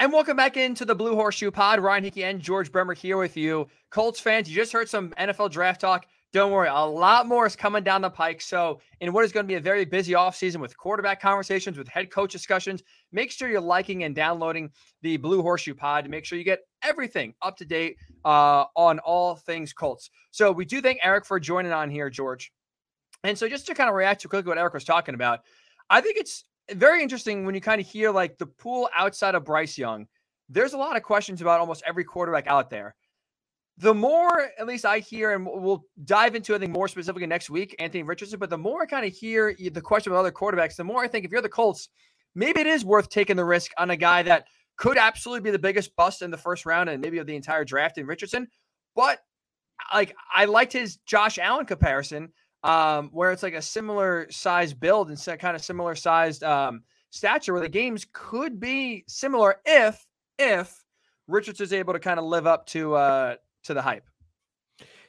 And welcome back into the Blue Horseshoe Pod. Ryan Hickey and George Bremer here with you. Colts fans, you just heard some NFL draft talk. Don't worry, a lot more is coming down the pike. So, in what is going to be a very busy offseason with quarterback conversations, with head coach discussions, make sure you're liking and downloading the Blue Horseshoe Pod to make sure you get everything up to date uh, on all things Colts. So, we do thank Eric for joining on here, George. And so, just to kind of react to quickly what Eric was talking about, I think it's very interesting when you kind of hear like the pool outside of Bryce Young. There's a lot of questions about almost every quarterback out there. The more, at least I hear, and we'll dive into I think more specifically next week, Anthony Richardson. But the more I kind of hear the question about other quarterbacks, the more I think if you're the Colts, maybe it is worth taking the risk on a guy that could absolutely be the biggest bust in the first round and maybe of the entire draft in Richardson. But like I liked his Josh Allen comparison um, where it's like a similar size build and kind of similar sized um, stature, where the games could be similar if if Richards is able to kind of live up to uh, to the hype.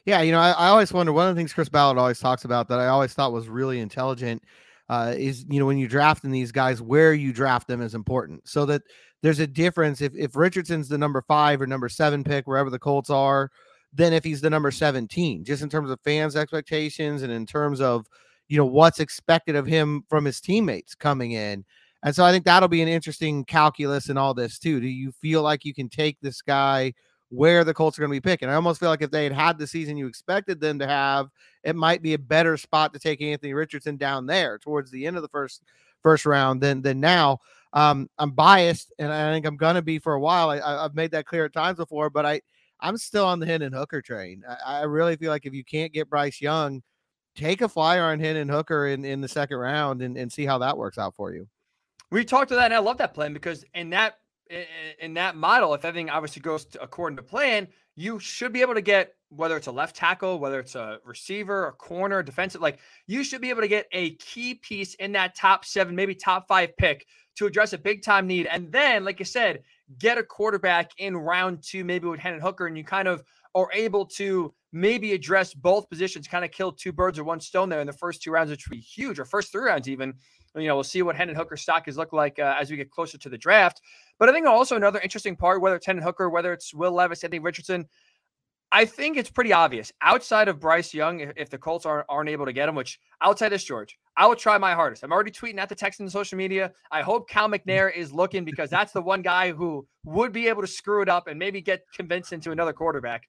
Yeah, you know, I, I always wonder. One of the things Chris Ballard always talks about that I always thought was really intelligent uh, is you know when you're drafting these guys, where you draft them is important, so that there's a difference. If if Richardson's the number five or number seven pick, wherever the Colts are, than if he's the number 17, just in terms of fans' expectations and in terms of, you know, what's expected of him from his teammates coming in. And so I think that'll be an interesting calculus in all this too. Do you feel like you can take this guy where the Colts are going to be picking? I almost feel like if they had had the season you expected them to have, it might be a better spot to take Anthony Richardson down there towards the end of the first first round than than now. Um, I'm biased, and I think I'm going to be for a while. I, I've made that clear at times before, but I I'm still on the Hendon Hooker train. I, I, really feel like if you can't get Bryce Young, take a flyer on Hendon Hooker in, in the second round and, and see how that works out for you. We talked to that, and I love that plan because in that in that model, if everything obviously goes to, according to plan, you should be able to get whether it's a left tackle, whether it's a receiver, a corner, defensive, like you should be able to get a key piece in that top seven, maybe top five pick to address a big time need. And then, like I said, get a quarterback in round two, maybe with Hendon Hooker, and you kind of are able to maybe address both positions, kind of kill two birds with one stone there in the first two rounds, which would be huge, or first three rounds even. You know, we'll see what Hendon Hooker stock is look like uh, as we get closer to the draft. But I think also another interesting part, whether it's Hendon Hooker, whether it's Will Levis, Anthony Richardson, I think it's pretty obvious. Outside of Bryce Young, if, if the Colts aren't, aren't able to get him, which outside this, George, I will try my hardest. I'm already tweeting at the Texans social media. I hope Cal McNair is looking because that's the one guy who would be able to screw it up and maybe get convinced into another quarterback.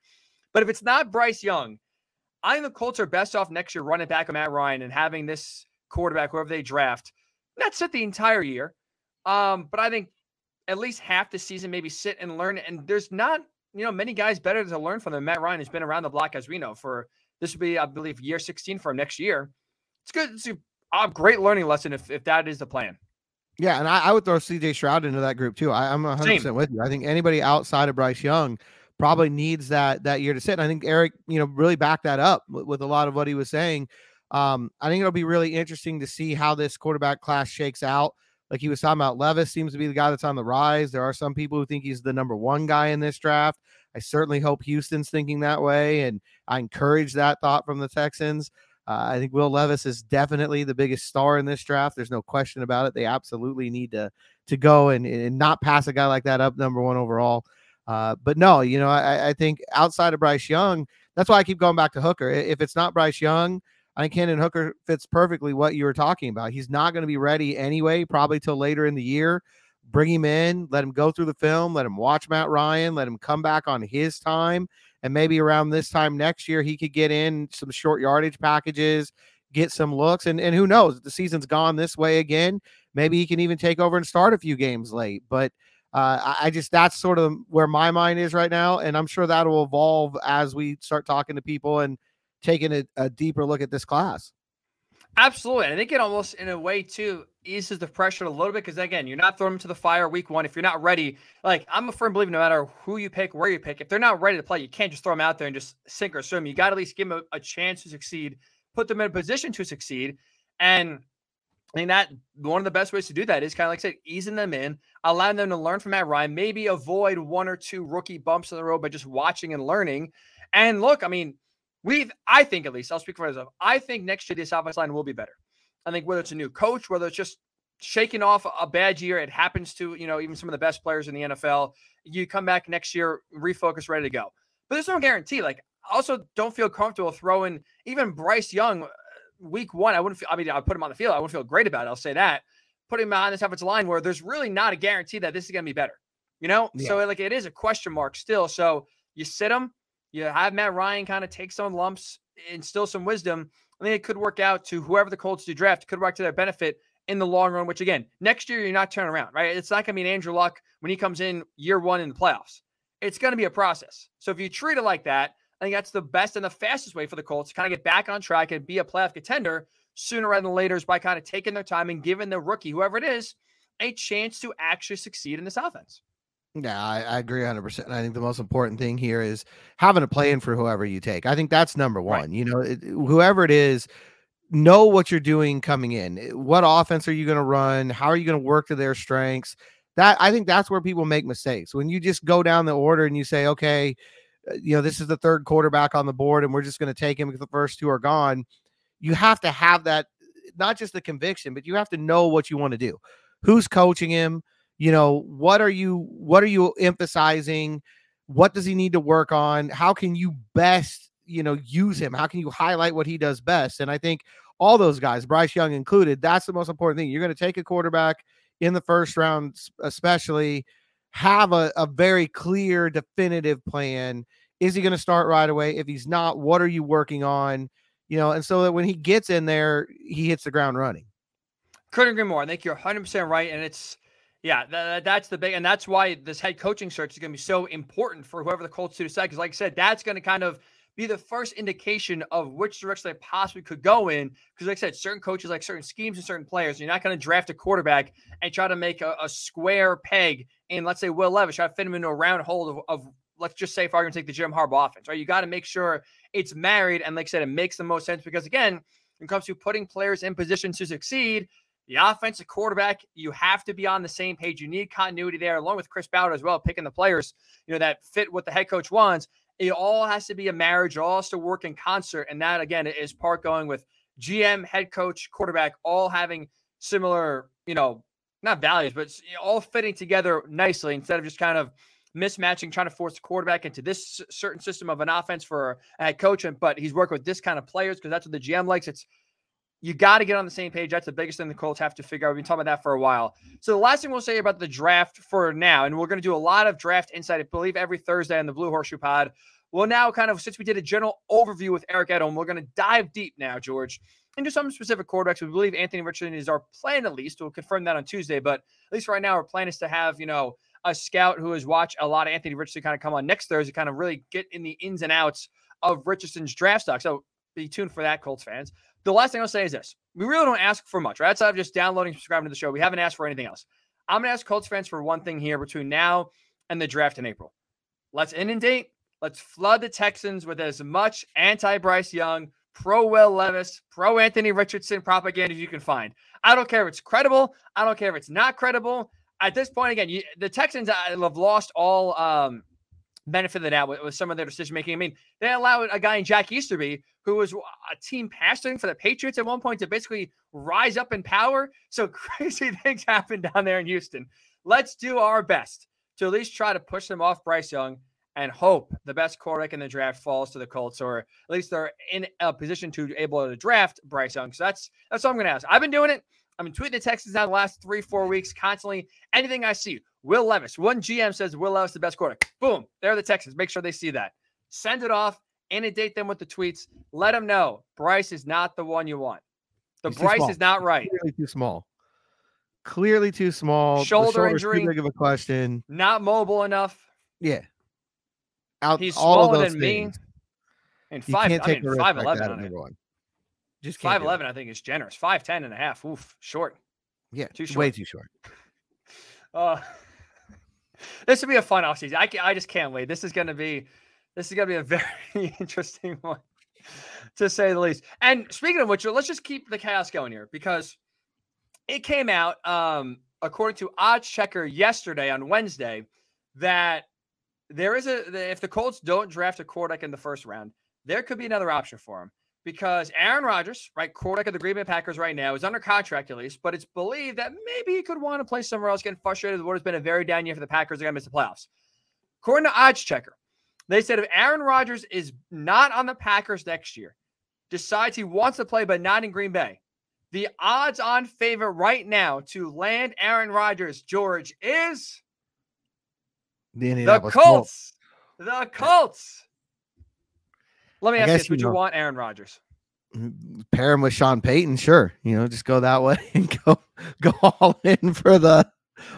But if it's not Bryce Young, I think the Colts are best off next year running back of Matt Ryan and having this quarterback, whoever they draft, not sit the entire year. Um, but I think at least half the season, maybe sit and learn. It. And there's not you know, many guys better to learn from them. Matt Ryan has been around the block, as we know, for this will be, I believe, year 16 for him next year. It's good. It's a, a great learning lesson if, if that is the plan. Yeah, and I, I would throw CJ Stroud into that group too. I, am 100 percent with you. I think anybody outside of Bryce Young probably needs that that year to sit. And I think Eric, you know, really backed that up with, with a lot of what he was saying. Um, I think it'll be really interesting to see how this quarterback class shakes out. Like he was talking about, Levis seems to be the guy that's on the rise. There are some people who think he's the number one guy in this draft. I certainly hope Houston's thinking that way, and I encourage that thought from the Texans. Uh, I think Will Levis is definitely the biggest star in this draft. There's no question about it. They absolutely need to to go and, and not pass a guy like that up number one overall. Uh, but no, you know, I, I, think outside of Bryce Young, that's why I keep going back to Hooker. If it's not Bryce Young, I think Hendon Hooker fits perfectly what you were talking about. He's not going to be ready anyway, probably till later in the year. Bring him in, let him go through the film, let him watch Matt Ryan, let him come back on his time. And maybe around this time next year, he could get in some short yardage packages, get some looks. And, and who knows, the season's gone this way again. Maybe he can even take over and start a few games late. But uh, I just that's sort of where my mind is right now, and I'm sure that'll evolve as we start talking to people and taking a, a deeper look at this class. Absolutely. And I think it almost, in a way, too, eases the pressure a little bit because, again, you're not throwing them to the fire week one. If you're not ready, like I'm a firm believer, no matter who you pick, where you pick, if they're not ready to play, you can't just throw them out there and just sink or swim. You got to at least give them a, a, chance to succeed, put them in a position to succeed. And I think that one of the best ways to do that is kind of like I said, easing them in, allowing them to learn from Matt Ryan, maybe avoid one or two rookie bumps in the road by just watching and learning. And look, I mean, we I think at least I'll speak for myself. I think next year this offensive line will be better. I think whether it's a new coach, whether it's just shaking off a bad year. It happens to, you know, even some of the best players in the NFL. You come back next year, refocus, ready to go. But there's no guarantee. Like, also don't feel comfortable throwing even Bryce Young uh, week one. I wouldn't feel, I mean, I put him on the field. I wouldn't feel great about it. I'll say that. Putting him on this offensive line where there's really not a guarantee that this is going to be better, you know? Yeah. So, like, it is a question mark still. So, you sit him, you have Matt Ryan kind of take some lumps, instill some wisdom. I think it could work out to whoever the Colts do draft, could work to their benefit in the long run, which again, next year you're not turning around, right? It's not going to be an Andrew Luck when he comes in year one in the playoffs. It's going to be a process. So if you treat it like that, I think that's the best and the fastest way for the Colts to kind of get back on track and be a playoff contender sooner rather than later is by kind of taking their time and giving the rookie, whoever it is, a chance to actually succeed in this offense. Yeah, I, I, agree 100%. I think the most important thing here is having a plan for whoever you take. I think that's number one. Right. You know, it, whoever it is, know what you're doing coming in. Eh, what offense are you going to run? How are you going to work to their strengths? That I think that's where people make mistakes. When you just go down the order and you say, okay, uh, you know, this is the third quarterback on the board and we're just going to take him because the first two are gone. You have to have that, not just the conviction, but you have to know what you want to do. Who's coaching him? You know what are you what are you emphasizing? What does he need to work on? How can you best you know use him? How can you highlight what he does best? And i think all those guys bryce young included that's the most important thing. You're going to take a quarterback in the first round especially have a, a very clear definitive plan. Is he going to start right away? If he's not what are you working on? You know and so that when he gets in there he hits the ground running. Couldn't agree more i think you're 100% right and it's yeah, that, that's the big, and that's why this head coaching search is going to be so important for whoever the Colts do decide. Because, like I said, that's going to kind of be the first indication of which direction they possibly could go in. Because, like I said, certain coaches like certain schemes and certain players. You're not going to draft a quarterback and try to make a, a, square peg in, let's say, Will Levis, try to fit him into a round hole of, of let's just say, if I'm going to take the Jim Harbaugh offense, right? You got to make sure it's married. And, like I said, it makes the most sense because, again, when it comes to putting players in position to succeed, the offensive quarterback, you have to be on the same page. You need continuity there, along with Chris Ballard as well, picking the players, you know, that fit what the head coach wants. It all has to be a marriage. It all has to work in concert. And that, again, is part going with GM, head coach, quarterback, all having similar, you know, not values, but all fitting together nicely instead of just kind of mismatching, trying to force the quarterback into this certain system of an offense for a head coach. And, but he's working with this kind of players because that's what the GM likes. It's you got to get on the same page. That's the biggest thing the Colts have to figure out. We've been talking about that for a while. So the last thing we'll say about the draft for now, and we're going to do a lot of draft insight, I believe, every Thursday on the Blue Horseshoe Pod. Well, now kind of since we did a general overview with Eric Edholm, we're going to dive deep now, George, into some specific quarterbacks. We believe Anthony Richardson is our plan at least. We'll confirm that on Tuesday, but at least right now our plan is to have you know a scout who has watched a lot of Anthony Richardson kind of come on next Thursday, kind of really get in the ins and outs of Richardson's draft stock. So be tuned for that, Colts fans. The last thing I'll say is this we really don't ask for much, right? Outside of just downloading, subscribing to the show, we haven't asked for anything else. I'm going to ask Colts fans for one thing here between now and the draft in April. Let's inundate, let's flood the Texans with as much anti Bryce Young, pro Will Levis, pro Anthony Richardson propaganda as you can find. I don't care if it's credible. I don't care if it's not credible. At this point, again, you, the Texans uh, have lost all um, benefit of the doubt with, with some of their decision making. I mean, they allowed a guy in Jack Easterby who was uh, a team pastoring for the Patriots at one point to basically rise up in power. So crazy things happen down there in Houston. Let's do our best to at least try to push them off Bryce Young and hope the best quarterback in the draft falls to the Colts, or at least they're in a position to able to draft Bryce Young. So that's that's all I'm going to ask. I've been doing it. I've been tweeting the Texans now the last three, four weeks constantly. Anything I see, Will Levis. One GM says Will Levis the best quarterback. Boom, they're the Texans. Make sure they see that. Send it off. Inundate them with the tweets. Let them know Bryce is not the one you want. The He's Bryce is not right. Clearly too small. Clearly too small. Shoulder injury. Too big of a question. Not mobile enough. Yeah. Out, He's smaller than things. me. And five, I mean, five eleven on it. One. Just five eleven. I think is generous. Five ten and a half. Oof, short. Yeah, too short. Way too short. Uh, this will be a fun offseason. I, I just can't wait. This is going to be this is going to be a very interesting one, to say the least. And speaking of which, let's just keep the chaos going here because it came out, um, according to Odds Checker yesterday on Wednesday, that there is a if the Colts don't draft a quarterback in the first round, there could be another option for him. Because Aaron Rodgers, right, quarterback of the Green Bay Packers right now, is under contract at least, but it's believed that maybe he could want to play somewhere else, getting frustrated with what has been a very down year for the Packers. They're going to miss the playoffs. According to Odds Checker, they said if Aaron Rodgers is not on the Packers next year, decides he wants to play but not in Green Bay, the odds on favor right now to land Aaron Rodgers, George, is the, the Colts. The Colts. Let me ask you this: Would you, know, want Aaron Rodgers? Pair him with Sean Payton, sure. You know, just go that way and go go all in for the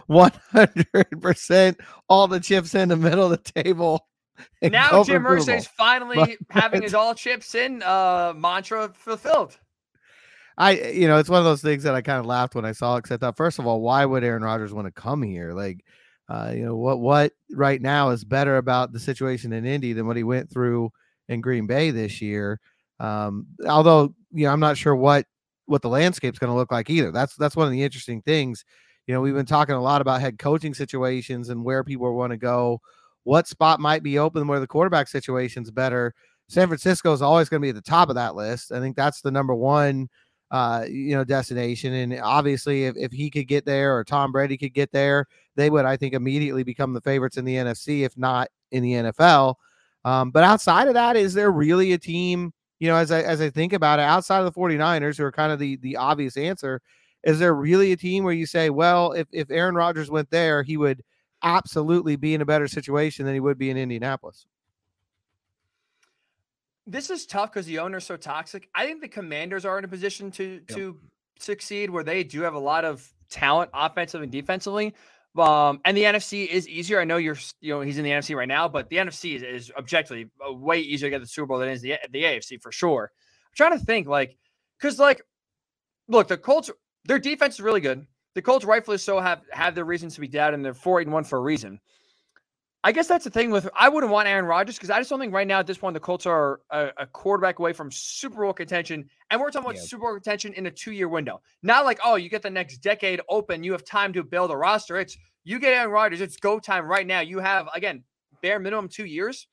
one hundred percent, all the chips in the middle of the table. Now Jim Irsay is finally having his all chips in uh, mantra fulfilled. I, you know, it's one of those things that I kind of laughed when I saw it. Because I thought, first of all, why would Aaron Rodgers want to come here? Like, uh, you know, what what right now is better about the situation in Indy than what he went through in Green Bay this year? Um, although, you know, I'm not sure what what the landscape's going to look like either. That's that's one of the interesting things. You know, we've been talking a lot about head coaching situations and where people want to go. What spot might be open where the quarterback situation's better? San Francisco is always going to be at the top of that list. I think that's the number one uh, you know, destination. And obviously, if, if he could get there or Tom Brady could get there, they would, I think, immediately become the favorites in the NFC, if not in the NFL. Um, but outside of that, is there really a team, you know, as I as I think about it, outside of the 49ers, who are kind of the the obvious answer, is there really a team where you say, well, if, if Aaron Rodgers went there, he would absolutely be in a better situation than he would be in Indianapolis? this is tough because the owner's so toxic. I think the commanders are in a position to yep. to succeed where they do have a lot of talent offensively and defensively. Um, and the NFC is easier. I know you're, you know, he's in the NFC right now, but the NFC is, is objectively way easier to get the Super Bowl than is the the AFC for sure. I'm trying to think, like, because like, look, the Colts, their defense is really good. The Colts, rightfully so, have have their reasons to be doubted, and they're four and one for a reason. I guess that's the thing with I wouldn't want Aaron Rodgers because I just don't think right now at this point the Colts are a, a quarterback away from Super Bowl contention, and we're talking about yeah. Super Bowl contention in a two-year window. Not like oh you get the next decade open, you have time to build a roster. It's you get Aaron Rodgers, it's go time right now. You have again bare minimum two years,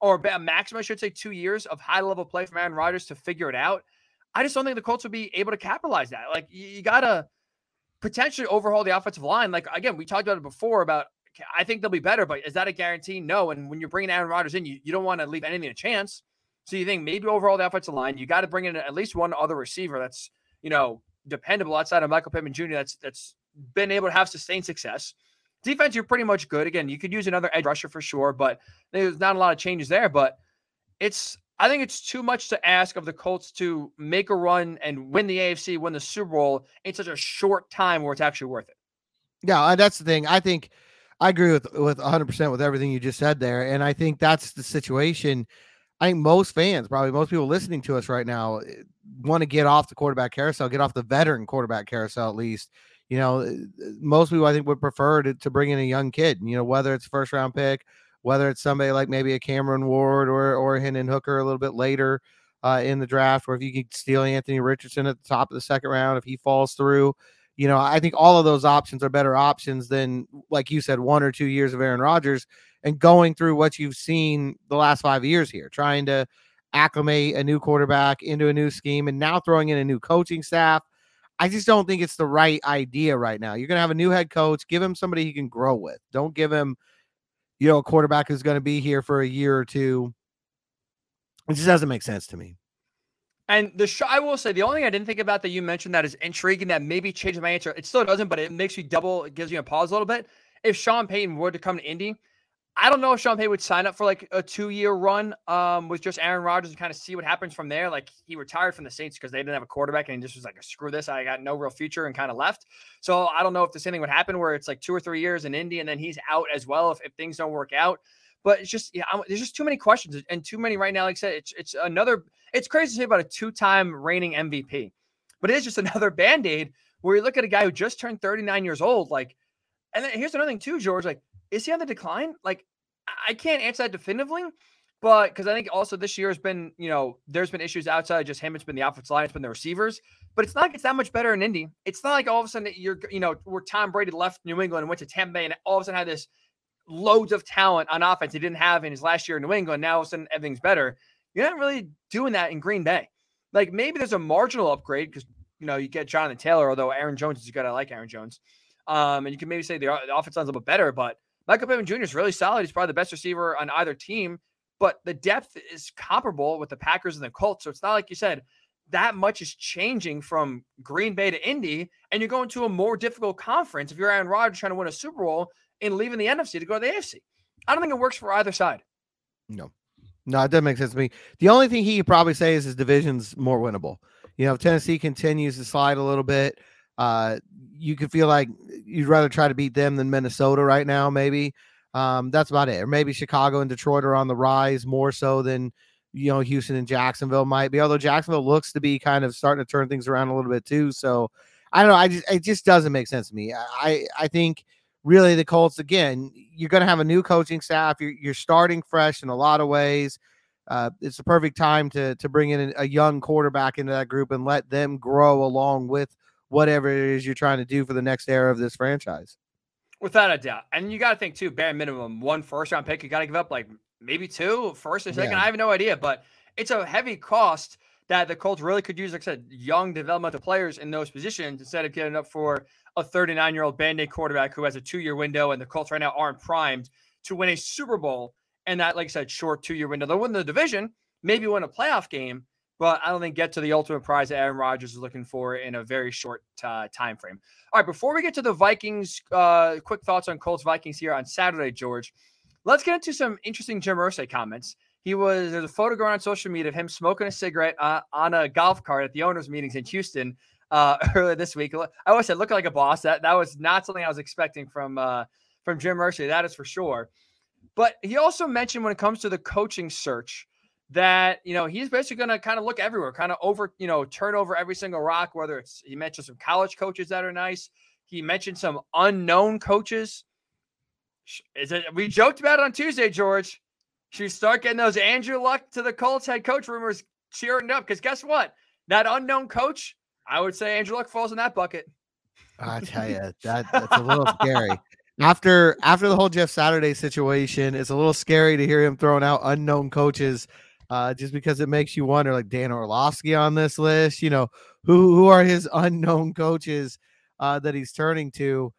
or a maximum I should say two years of high-level play from Aaron Rodgers to figure it out. I just don't think the Colts would be able to capitalize that. Like you, you gotta potentially overhaul the offensive line. Like again, we talked about it before about I think they'll be better, but is that a guarantee? No. And when you're bringing Aaron Rodgers in, you, you don't want to leave anything a chance. So you think maybe overall the offensive line, you got to bring in at least one other receiver that's, you know, dependable outside of Michael Pittman Jr. That's that's been able to have sustained success. Defense, you're pretty much good. Again, you could use another edge rusher for sure, but there's not a lot of changes there. But it's I think it's too much to ask of the Colts to make a run and win the AFC, win the Super Bowl in such a short time where it's actually worth it. Yeah, that's the thing. I think I agree with with 100% with everything you just said there and I think that's the situation I think most fans, probably most people listening to us right now eh, want to get off the quarterback carousel, get off the veteran quarterback carousel at least. You know, eh, most people I think would prefer to, to bring in a young kid, you know, whether it's first round pick, whether it's somebody like maybe a Cameron Ward or or Hendon Hooker a little bit later uh, in the draft, or if you could steal Anthony Richardson at the top of the second round if he falls through you know, I think all of those options are better options than, like you said, one or two years of Aaron Rodgers and going through what you've seen the last five years here, trying to acclimate a new quarterback into a new scheme and now throwing in a new coaching staff. I just don't think it's the right idea right now. You're going to have a new head coach, give him somebody he can grow with. Don't give him, you know, a quarterback who's going to be here for a year or two. It just doesn't make sense to me. And the show, I will say, the only thing I didn't think about that you mentioned that is intriguing that maybe changes my answer. It still doesn't, but it makes you double, it gives you a pause a little bit. If Sean Payton were to come to Indy, I don't know if Sean Payton would sign up for like a two year run um, with just Aaron Rodgers and kind of see what happens from there. Like he retired from the Saints because they didn't have a quarterback and he just was like, screw this. I got no real future and kind of left. So I don't know if the same thing would happen where it's like two or three years in Indy and then he's out as well if, if things don't work out. But it's just, yeah, I'm, there's just too many questions and too many right now. Like I said, it's, it's another, it's crazy to say about a two time reigning MVP, but it is just another band aid where you look at a guy who just turned 39 years old. Like, and then here's another thing too, George. Like, is he on the decline? Like, I can't answer that definitively, but because I think also this year has been, you know, there's been issues outside of just him. It's been the offensive line, it's been the receivers, but it's not like it's that much better in Indy. It's not like all of a sudden you're, you know, where Tom Brady left New England and went to Tampa Bay and all of a sudden had this loads of talent on offense he didn't have in his last year in New England. Now all of a sudden everything's better. You're not really doing that in Green Bay. like maybe there's a marginal upgrade because you know you get Jonathan Taylor, although Aaron Jones is good. I like Aaron Jones. Um, and you can maybe say the, the offense sounds a little bit better, but Michael Pittman Jr. is really solid. He's probably the best receiver on either team, but the depth is comparable with the Packers and the Colts. So it's not like you said that much is changing from Green Bay to Indy, and you're going to a more difficult conference if you're Aaron Rodgers trying to win a Super Bowl and leaving the NFC to go to the AFC. I don't think it works for either side. No, no, it doesn't make sense to me. The only thing he could probably say is his division's more winnable. You know, if Tennessee continues to slide a little bit, uh, you could feel like you'd rather try to beat them than Minnesota right now, maybe. Um, that's about it. Or maybe Chicago and Detroit are on the rise more so than you know Houston and Jacksonville might be. Although Jacksonville looks to be kind of starting to turn things around a little bit too. So I don't know. I just it just doesn't make sense to me. I I think really the Colts again. You're going to have a new coaching staff. You're you're starting fresh in a lot of ways. Uh, it's the perfect time to to bring in a young quarterback into that group and let them grow along with whatever it is you're trying to do for the next era of this franchise. Without a doubt. And you got to think too, bare minimum, one first round pick, you got to give up like maybe two, first and second. Yeah. I have no idea, but it's a heavy cost that the Colts really could use, like I said, young developmental players in those positions instead of getting up for a 39 year old band aid quarterback who has a two year window and the Colts right now aren't primed to win a Super Bowl. And that, like I said, short two year window. They'll win the division, maybe win a playoff game, but I don't think get to the ultimate prize that Aaron Rodgers is looking for in a very short uh, time frame. All right, before we get to the Vikings, uh, quick thoughts on Colts Vikings here on Saturday, George. Let's get into some interesting Jim Irsay comments. He was there's a photo going on social media of him smoking a cigarette uh, on a golf cart at the owners' meetings in Houston uh, earlier this week. I always said looking like a boss. That that was not something I was expecting from uh, from Jim Irsay. That is for sure. But he also mentioned when it comes to the coaching search that you know he's basically going to kind of look everywhere, kind of over you know turn over every single rock. Whether it's he mentioned some college coaches that are nice, he mentioned some unknown coaches. Is it? We joked about it on Tuesday, George. Should we start getting those Andrew Luck to the Colts head coach rumors cheering up? Because guess what? That unknown coach, I would say Andrew Luck falls in that bucket. I tell you, that that's a little scary. After after the whole Jeff Saturday situation, it's a little scary to hear him throwing out unknown coaches uh, just because it makes you wonder, like Dan Orlovsky on this list, you know, who who are his unknown coaches uh, that he's turning to?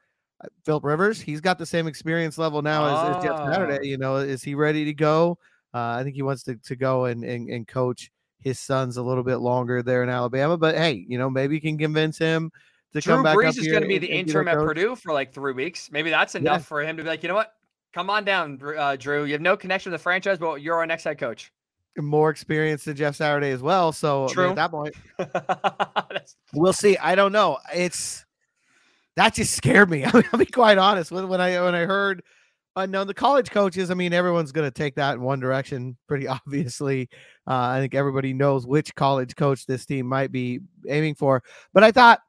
Philip Rivers, he's got the same experience level now oh. as, as, Jeff Saturday. Ah. You know, is he ready to go? Uh, I think he wants to, to go and, and, and coach his sons a little bit longer there in Alabama. But hey, you know, maybe you can convince him to Drew come back. Brees is going to be the interim at Purdue for like three weeks. Maybe that's enough yeah. for him to be like, you know what? Come on down, uh, Drew. You have no connection to the franchise, but you're our next head coach more experience than Jeff Saturday as well. So I mean, at that point, we'll see. I don't know. It's that just scared me. I'll be quite honest. When, when I when I heard unknown the college coaches, I mean, everyone's going to take that in one direction. Pretty obviously, uh, I think everybody knows which college coach this team might be aiming for. But I thought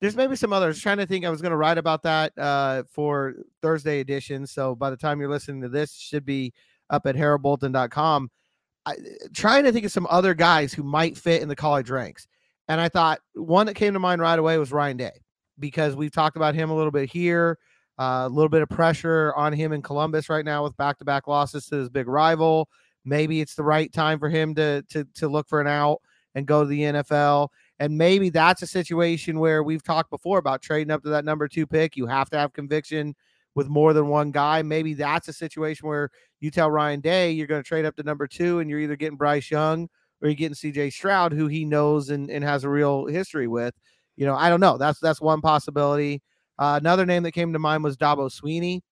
there's maybe some others. Trying to think, I was going to write about that uh, for Thursday edition. So by the time you're listening to this, should be up at heraldbulletin.com. I, trying to think of some other guys who might fit in the college ranks. And I thought one that came to mind right away was Ryan Day because we've talked about him a little bit here. Uh, a little bit of pressure on him in Columbus right now with back-to-back losses to his big rival. Maybe it's the right time for him to to to look for an out and go to the NFL. And maybe that's a situation where we've talked before about trading up to that number two pick. You have to have conviction with more than one guy. Maybe that's a situation where you tell Ryan Day you're going to trade up to number two, and you're either getting Bryce Young or you're getting CJ Stroud, who he knows and, and has a real history with. You know, I don't know. That's that's one possibility. Uh, another name that came to mind was Dabo Swinney,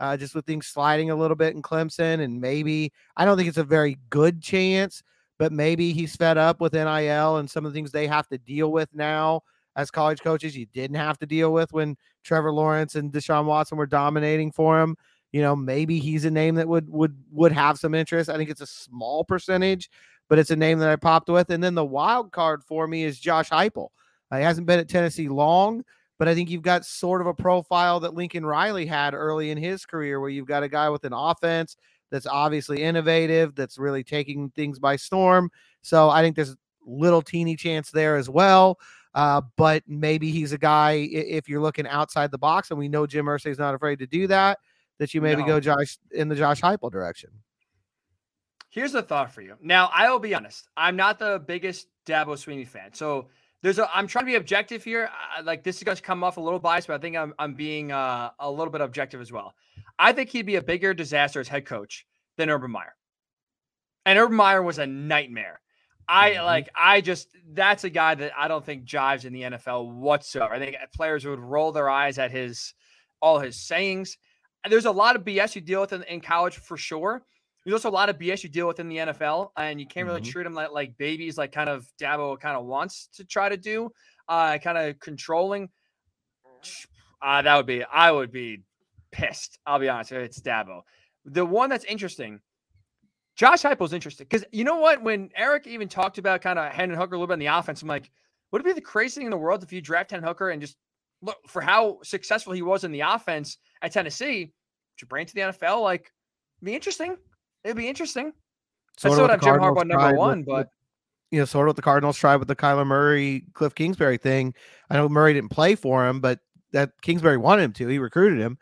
Uh, just with things sliding a little bit in Clemson, and maybe I don't think it's a very good chance, but maybe he's fed up with NIL and some of the things they have to deal with now as college coaches you didn't have to deal with when Trevor Lawrence and Deshaun Watson were dominating for him. You know, maybe he's a name that would would would have some interest. I think it's a small percentage, but it's a name that I popped with. And then the wild card for me is Josh Heupel. Uh, he hasn't been at Tennessee long, but I think you've got sort of a profile that Lincoln Riley had early in his career, where you've got a guy with an offense that's obviously innovative, that's really taking things by storm. So I think there's a little teeny chance there as well. Uh, but maybe he's a guy if you're looking outside the box, and we know Jim Irsay is not afraid to do that. That you maybe no. go Josh in the Josh Heupel direction. Here's a thought for you. Now, I will be honest. I'm not the biggest Dabo Swinney fan. So there's a I'm trying to be objective here. I, like this is going to come off a little biased, but I think I'm I'm being uh, a little bit objective as well. I think he'd be a bigger disaster as head coach than Urban Meyer. And Urban Meyer was a nightmare. I mm-hmm. like I just that's a guy that I don't think jives in the NFL whatsoever. I think players would roll their eyes at his all his sayings. There's a lot of BS you deal with in, in college for sure. There's also a lot of BS you deal with in the NFL, and you can't really mm-hmm. treat them like, like babies, like kind of Dabo kind of wants to try to do, uh, kind of controlling. Uh, that would be, I would be pissed. I'll be honest. It's Dabo. The one that's interesting, Josh Heupel's interesting because you know what? When Eric even talked about kind of Hendon Hooker a little bit in the offense, I'm like, would it be the craziest thing in the world if you draft Hendon Hooker and just look for how successful he was in the offense at Tennessee? To bring to the NFL, like, be interesting. It'd be interesting. Sort I still have Jim Harbaugh number one, with, but you know, sort of what the Cardinals tried with the Kyler Murray, Cliff Kingsbury thing. I know Murray didn't play for him, but that Kingsbury wanted him to. He recruited him.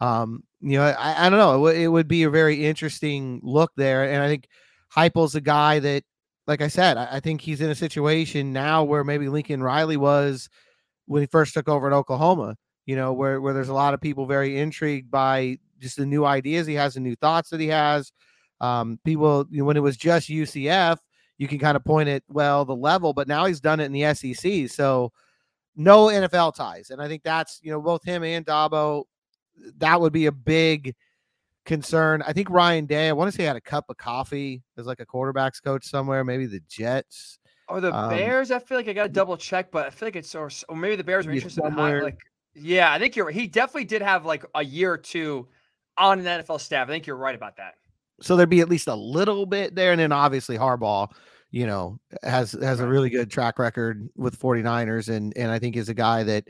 Um, you know, I, I don't know. It, it, would be a very interesting look there, and I think Heupel's a guy that, like I said, I, I think he's in a situation now where maybe Lincoln Riley was when he first took over at Oklahoma. You know, where where there's a lot of people very intrigued by just the new ideas he has, the new thoughts that he has. Um, people, you know, when it was just UCF, you can kind of point at well the level, but now he's done it in the SEC, so no NFL ties, and I think that's you know both him and Dabo. That would be a big concern. I think Ryan Day. I want to say had a cup of coffee as like a quarterbacks coach somewhere, maybe the Jets or the um, Bears. I feel like I got to double check, but I feel like it's or, or maybe the Bears are interested in high, like. Yeah, I think you're. He definitely did have like a year or two on an NFL staff. I think you're right about that so there'd be at least a little bit there. And then obviously Harbaugh, you know, has has a really good track record with 49ers and and I think is a guy that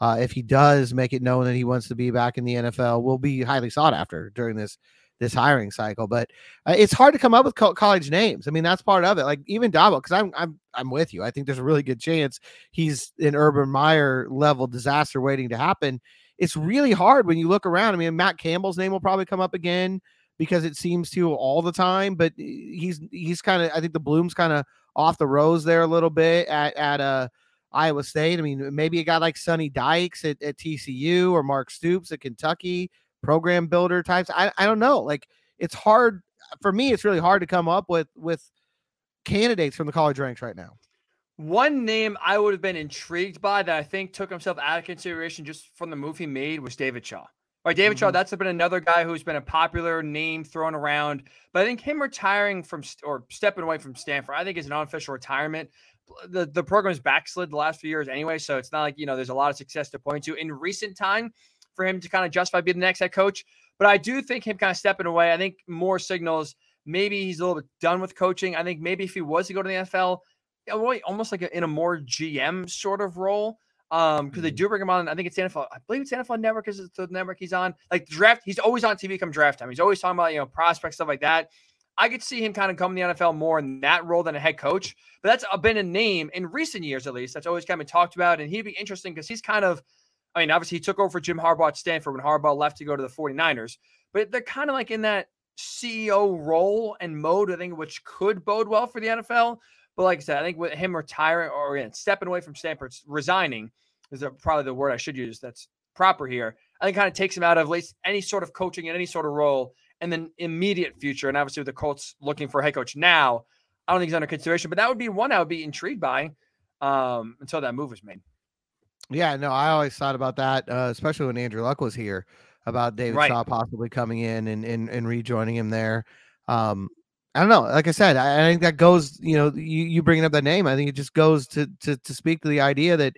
uh, if he does make it known that he wants to be back in the NFL, will be highly sought after during this this hiring cycle. But uh, it's hard to come up with co- college names. I mean, that's part of it. Like even Dabo, because I'm I'm I'm with you. I think there's a really good chance he's an Urban Meyer level disaster waiting to happen. It's really hard when you look around. I mean, Matt Campbell's name will probably come up again because it seems to all the time. But he's he's kind of I think the bloom's kind of off the rose there a little bit at at uh Iowa State. I mean, maybe a guy like Sonny Dykes at, at TCU or Mark Stoops at Kentucky, program builder types. I, I don't know. Like it's hard for me, it's really hard to come up with with candidates from the college ranks right now. One name I would have been intrigued by that I think took himself out of consideration just from the move he made was David Shaw. Right, David mm-hmm. Shaw, that's been another guy who's been a popular name thrown around. But I think him retiring from or stepping away from Stanford, I think is an unofficial retirement. The the program's backslid the last few years anyway, so it's not like you know there's a lot of success to point to in recent time for him to kind of justify being the next head coach. But I do think him kind of stepping away. I think more signals maybe he's a little bit done with coaching. I think maybe if he was to go to the NFL, almost like a, in a more GM sort of role um because they mm-hmm. do bring him on. I think it's NFL. I believe it's NFL Network is the network he's on. Like draft, he's always on TV come draft time. He's always talking about you know prospects stuff like that. I could see him kind of come to the NFL more in that role than a head coach, but that's been a name in recent years at least that's always kind of been talked about. And he'd be interesting because he's kind of, I mean, obviously he took over for Jim Harbaugh at Stanford when Harbaugh left to go to the 49ers, but they're kind of like in that CEO role and mode, I think, which could bode well for the NFL. But like I said, I think with him retiring or again, stepping away from Stanford, resigning is probably the word I should use that's proper here. I think kind of takes him out of at least any sort of coaching in any sort of role in the immediate future. And obviously with the Colts looking for a head coach now, I don't think he's under consideration, but that would be one I would be intrigued by um, until that move was made. Yeah, no, I always thought about that, uh, especially when Andrew Luck was here, about David right. Shaw possibly coming in and, and, and rejoining him there. Um, I don't know. Like I said, I, I, think that goes, you know, you, you bringing up that name. I think it just goes to, to, to speak to the idea that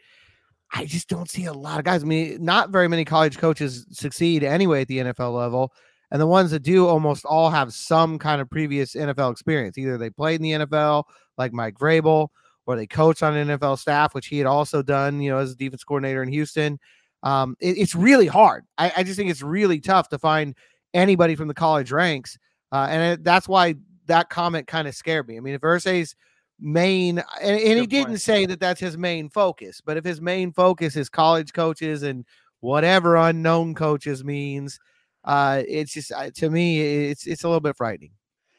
I just don't see a lot of guys. I mean, not very many college coaches succeed anyway at the NFL level. And the ones that do almost all have some kind of previous NFL experience. Either they played in the NFL, like Mike Vrabel, or they coached on an NFL staff, which he had also done, you know, as a defense coordinator in Houston. Um, it, it's really hard. I, I, just think it's really tough to find anybody from the college ranks. Uh, and it, that's why that comment kind of scared me. I mean, if Irsay's main, and, and he didn't say that that's his main focus, but if his main focus is college coaches and whatever unknown coaches means, uh, it's just uh, to me, it's it's a little bit frightening.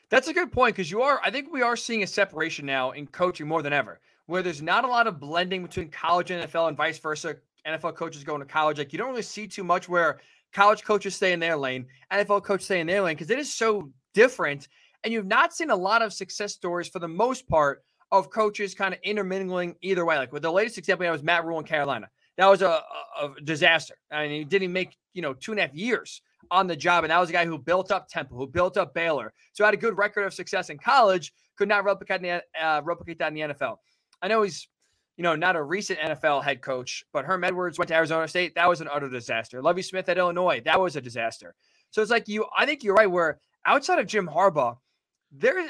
That's a good point because you are. I think we are seeing a separation now in coaching more than ever, where there's not a lot of blending between college and NFL and vice versa. NFL coaches going to college, like you don't really see too much where college coaches stay in their lane, NFL coaches stay in their lane because it is so different. And you've not seen a lot of success stories for the most part of coaches kind of intermingling either way. Like with the latest example, that was Matt Rhule in Carolina. That was a, a, a disaster. I mean, he didn't make you know two and a half years on the job. And that was a guy who built up Temple, who built up Baylor, so had a good record of success in college, could not replicate, the, uh, replicate that in the NFL. I know he's, you know, not a recent NFL head coach, but Herm Edwards went to Arizona State. That was an utter disaster. Lovie Smith at Illinois. That was a disaster. So it's like you, I think you're right. Where outside of Jim Harbaugh, there,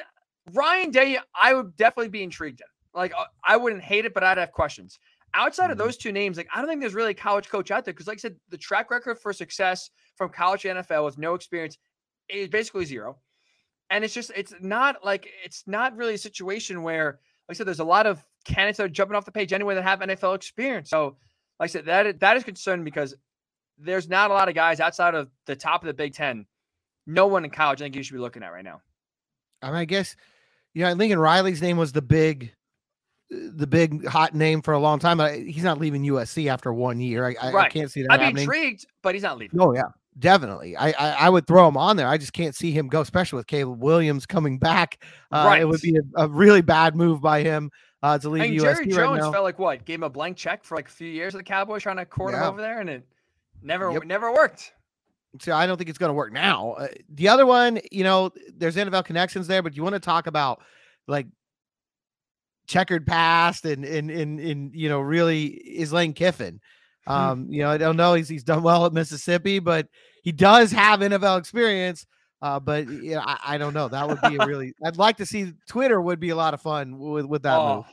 Ryan Day, I would definitely be intrigued in. Like uh, I wouldn't hate it, but I'd have questions. Outside of mm-hmm. those two names, like I don't think there's really a college coach out there because, like I said, the track record for success from college to NFL with no experience is basically zero. And it's just, it's not like, it's not really a situation where, like I said, there's a lot of candidates that are jumping off the page anyway that have NFL experience. So, like I said, that that is concerning because there's not a lot of guys outside of the top of the Big Ten. No one in college I think you should be looking at right now. I mean, I guess, you know, Lincoln Riley's name was the big the big hot name for a long time. He's not leaving USC after one year. I, I, right. I can't see that. I'd happening. be intrigued, but he's not leaving. Oh yeah, definitely. I, I, I would throw him on there. I just can't see him go, especially with Caleb Williams coming back. Uh, right. It would be a, a, really bad move by him uh, to leave I mean, USC Jerry Jones right felt like what gave him a blank check for like a few years of the Cowboys trying to court yeah. him over there, and it never yep. never worked. So I don't think it's going to work now. Uh, the other one, you know, there's NFL connections there, but you want to talk about like checkered past and and and, and you know really is Lane Kiffin. Hmm. Um, you know, I don't know. He's he's done well at Mississippi, but he does have NFL experience. Uh, but yeah, I, I don't know. That would be a really. I'd like to see Twitter would be a lot of fun with with that oh, move.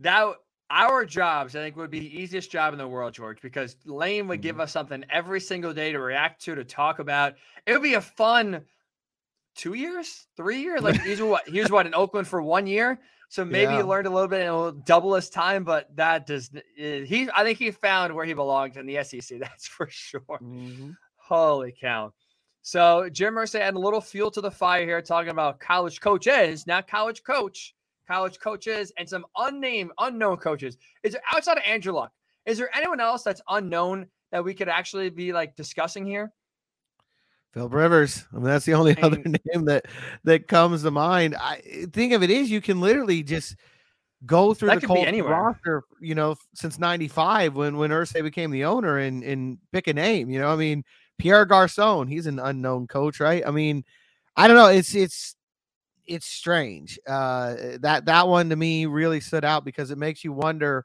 That our jobs, I think, would be the easiest job in the world, George, because Lane would mm-hmm. give us something every single day to react to, to talk about. It would be a fun two years, three years. Like he's what he's what in Oakland for one year. So maybe yeah. he learned a little bit and will double his time, but that does eh, he I think he found where he belonged in the SEC, that's for sure. Mm-hmm. Holy cow. So Jim Irsay adding a little fuel to the fire here, talking about college coaches, not college coach, college coaches, and some unnamed, unknown coaches. Is there outside of Andrew Luck? Is there anyone else that's unknown that we could actually be like discussing here? Phil Rivers. I mean, that's the only other name that that comes to mind. I think of it is you can literally just go through that the Colts roster, you know, since '95 when when Irsay became the owner and and pick a name. You know, I mean, Pierre Garcon, he's an unknown coach, right? I mean, I don't know. It's it's it's strange. Uh, that that one to me really stood out because it makes you wonder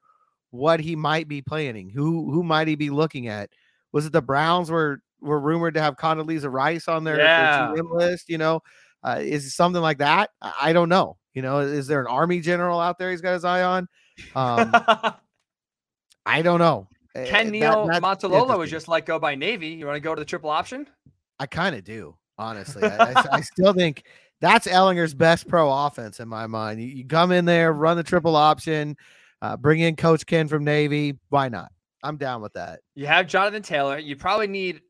what he might be planning. Who who might he be looking at? Was it the Browns were were rumored to have Condoleezza Rice on their, yeah. their list. You know, uh, is something like that? I don't know. You know, is there an army general out there he's got his eye on? Um, I don't know. Ken Neil that, Montalola was just let go by Navy. You want to go to the triple option? I kind of do, honestly. I, I, I, still think that's Ehlinger's best pro offense in my mind. You, you come in there, run the triple option, uh, bring in Coach Ken from Navy. Why not? I'm down with that. You have Jonathan Taylor. You probably need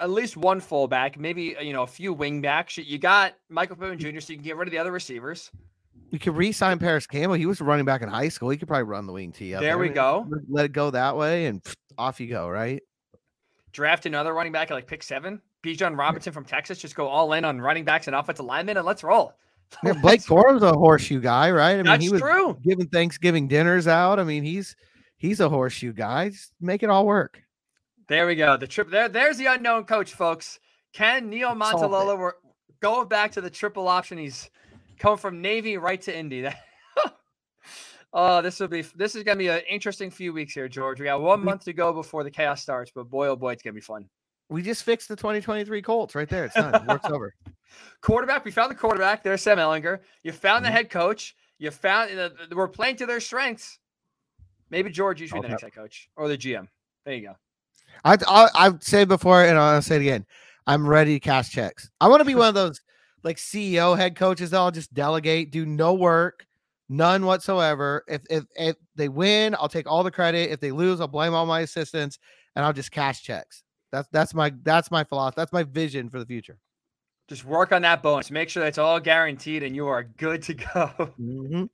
at least one fullback, maybe uh, you know a few wingbacks. You got Michael Pittman Jr., so you can get rid of the other receivers. You could re-sign Parris Campbell. He was running back in high school. He could probably run the wing-T. There, there we go. Let it go that way, and off you go. Right. Draft another running back at like pick seven. Bijan Robinson from Texas. Just go all in on running backs and offensive linemen, and let's roll. Yeah, Blake Corum's a horseshoe guy, right? I mean, That's he was true. giving Thanksgiving dinners out. I mean, he's he's a horseshoe guy. Just make it all work. There we go. The trip there. There's the unknown coach, folks. Ken Niumatalolo? We're going back to the triple option. He's coming from Navy right to Indy. oh, this will be this is gonna be an interesting few weeks here, George. We got one month to go before the chaos starts, but boy, oh boy, it's gonna be fun. We just fixed the 2023 Colts right there. It's done. It works over. Quarterback. We found the quarterback. There's Sam Ehlinger. You found mm-hmm. the head coach. You found uh, we're playing to their strengths. Maybe George, you should be the next head coach or the GM. There you go. I I I've said before, and I'll say it again. I'm ready to cash checks. I want to be one of those like CEO head coaches that'll just delegate, do no work, none whatsoever. If if if they win, I'll take all the credit. If they lose, I'll blame all my assistants and I'll just cash checks. That's that's my that's my philosophy. That's my vision for the future. Just work on that bonus. Make sure that's all guaranteed, and you are good to go. Mm-hmm.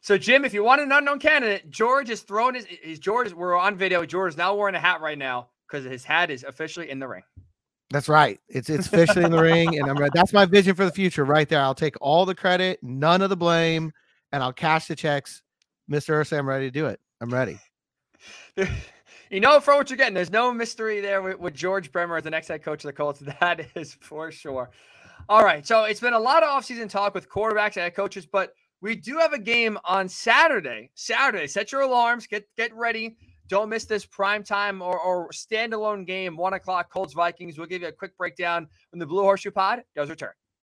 So, Jim, if you want an unknown candidate, George is throwing his, his George. We're on video. George is now wearing a hat right now because his hat is officially in the ring. That's right. It's it's officially in the ring, and I'm ready. That's my vision for the future, right there. I'll take all the credit, none of the blame, and I'll cash the checks. Mr. Irsay, I'm ready to do it. I'm ready. you know, for what you're getting, there's no mystery there with, with George Bremer as the next head coach of the Colts. That is for sure. All right. So it's been a lot of offseason talk with quarterbacks and coaches, but we do have a game on Saturday. Saturday. Set your alarms. Get get ready. Don't miss this prime time or, or standalone game, one o'clock, Colts Vikings. We'll give you a quick breakdown when the Blue Horseshoe Pod does return.